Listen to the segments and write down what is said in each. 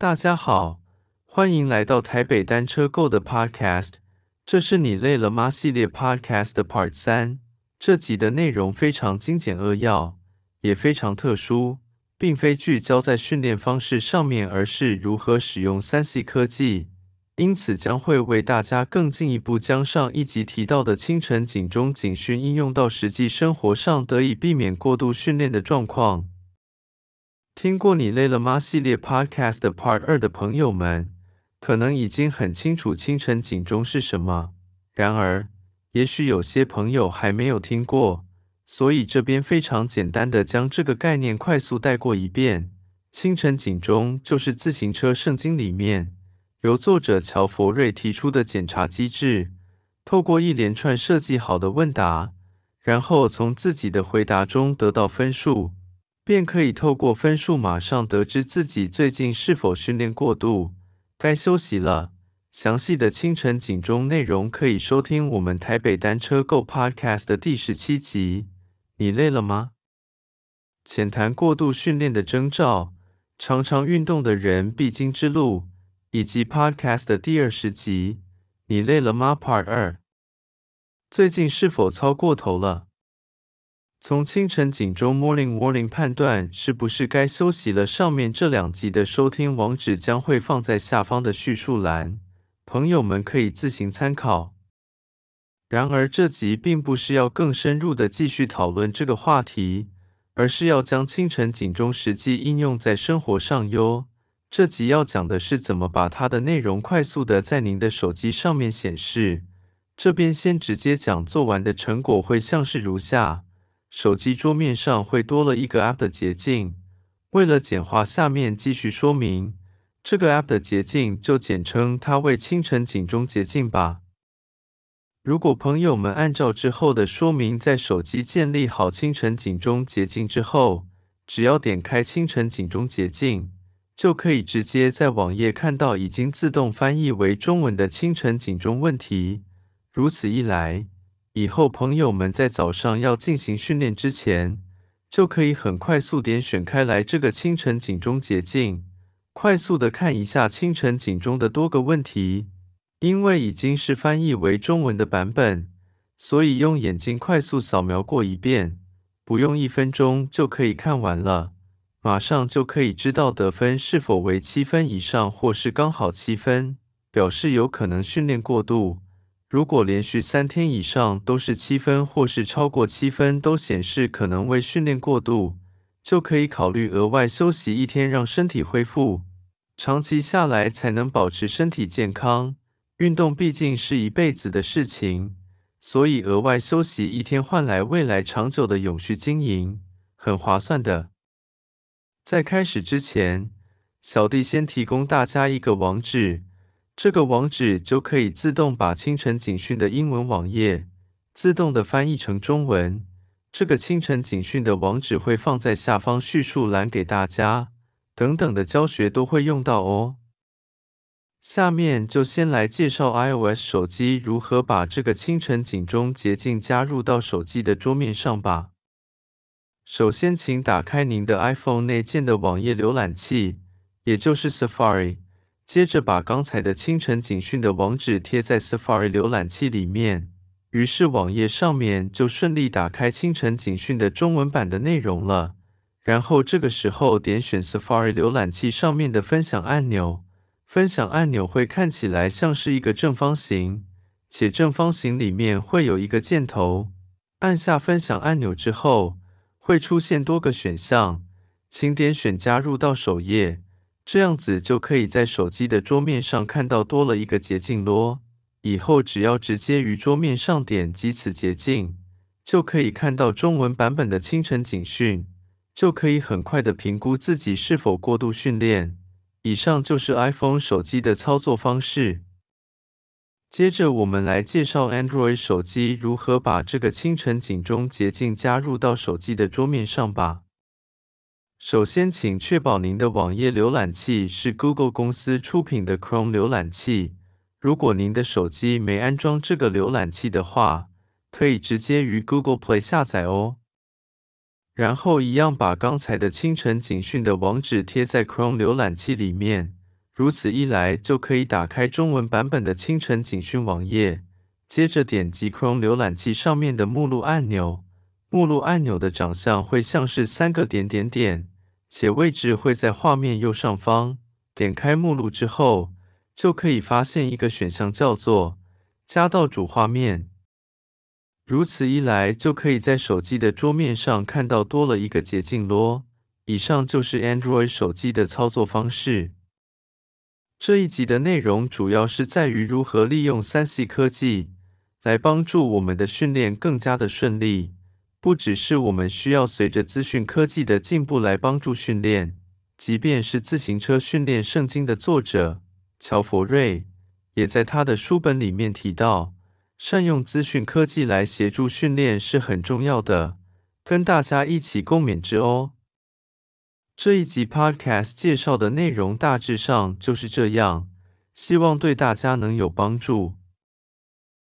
大家好，欢迎来到台北单车购的 Podcast，这是你累了吗系列 Podcast 的 Part 三。这集的内容非常精简扼要，也非常特殊，并非聚焦在训练方式上面，而是如何使用 3C 科技。因此，将会为大家更进一步将上一集提到的清晨警钟警讯应用到实际生活上，得以避免过度训练的状况。听过你累了吗系列 Podcast Part 二的朋友们，可能已经很清楚清晨警钟是什么。然而，也许有些朋友还没有听过，所以这边非常简单的将这个概念快速带过一遍。清晨警钟就是自行车圣经里面。由作者乔佛瑞提出的检查机制，透过一连串设计好的问答，然后从自己的回答中得到分数，便可以透过分数马上得知自己最近是否训练过度，该休息了。详细的清晨警钟内容可以收听我们台北单车购 Podcast 的第十七集。你累了吗？浅谈过度训练的征兆，常常运动的人必经之路。以及 Podcast 的第二十集，你累了吗？Part 二，最近是否操过头了？从清晨警钟 Morning Warning 判断是不是该休息了。上面这两集的收听网址将会放在下方的叙述栏，朋友们可以自行参考。然而，这集并不是要更深入的继续讨论这个话题，而是要将清晨警钟实际应用在生活上哟。这集要讲的是怎么把它的内容快速的在您的手机上面显示。这边先直接讲做完的成果会像是如下：手机桌面上会多了一个 App 的捷径。为了简化，下面继续说明这个 App 的捷径，就简称它为清晨警钟捷径吧。如果朋友们按照之后的说明，在手机建立好清晨警钟捷径之后，只要点开清晨警钟捷径。就可以直接在网页看到已经自动翻译为中文的清晨警钟问题。如此一来，以后朋友们在早上要进行训练之前，就可以很快速点选开来这个清晨警钟捷径，快速的看一下清晨警钟的多个问题。因为已经是翻译为中文的版本，所以用眼睛快速扫描过一遍，不用一分钟就可以看完了。马上就可以知道得分是否为七分以上，或是刚好七分，表示有可能训练过度。如果连续三天以上都是七分，或是超过七分，都显示可能为训练过度，就可以考虑额外休息一天，让身体恢复。长期下来才能保持身体健康。运动毕竟是一辈子的事情，所以额外休息一天换来未来长久的永续经营，很划算的。在开始之前，小弟先提供大家一个网址，这个网址就可以自动把清晨警讯的英文网页自动的翻译成中文。这个清晨警讯的网址会放在下方叙述栏给大家，等等的教学都会用到哦。下面就先来介绍 iOS 手机如何把这个清晨警钟捷径加入到手机的桌面上吧。首先，请打开您的 iPhone 内建的网页浏览器，也就是 Safari。接着，把刚才的清晨警讯的网址贴在 Safari 浏览器里面，于是网页上面就顺利打开清晨警讯的中文版的内容了。然后，这个时候点选 Safari 浏览器上面的分享按钮，分享按钮会看起来像是一个正方形，且正方形里面会有一个箭头。按下分享按钮之后，会出现多个选项，请点选加入到首页，这样子就可以在手机的桌面上看到多了一个捷径咯。以后只要直接于桌面上点击此捷径，就可以看到中文版本的清晨警讯，就可以很快的评估自己是否过度训练。以上就是 iPhone 手机的操作方式。接着，我们来介绍 Android 手机如何把这个清晨警钟捷径加入到手机的桌面上吧。首先，请确保您的网页浏览器是 Google 公司出品的 Chrome 浏览器。如果您的手机没安装这个浏览器的话，可以直接于 Google Play 下载哦。然后，一样把刚才的清晨警讯的网址贴在 Chrome 浏览器里面。如此一来，就可以打开中文版本的清晨警讯网页，接着点击 Chrome 浏览器上面的目录按钮。目录按钮的长相会像是三个点点点，且位置会在画面右上方。点开目录之后，就可以发现一个选项叫做“加到主画面”。如此一来，就可以在手机的桌面上看到多了一个捷径咯。以上就是 Android 手机的操作方式。这一集的内容主要是在于如何利用 3C 科技来帮助我们的训练更加的顺利。不只是我们需要随着资讯科技的进步来帮助训练，即便是自行车训练圣经的作者乔佛瑞，也在他的书本里面提到，善用资讯科技来协助训练是很重要的。跟大家一起共勉之哦。这一集 Podcast 介绍的内容大致上就是这样，希望对大家能有帮助。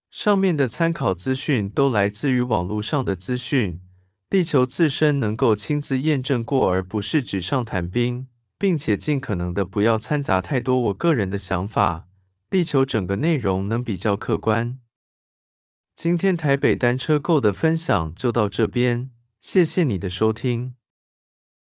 上面的参考资讯都来自于网络上的资讯，力求自身能够亲自验证过，而不是纸上谈兵，并且尽可能的不要掺杂太多我个人的想法，力求整个内容能比较客观。今天台北单车购的分享就到这边，谢谢你的收听。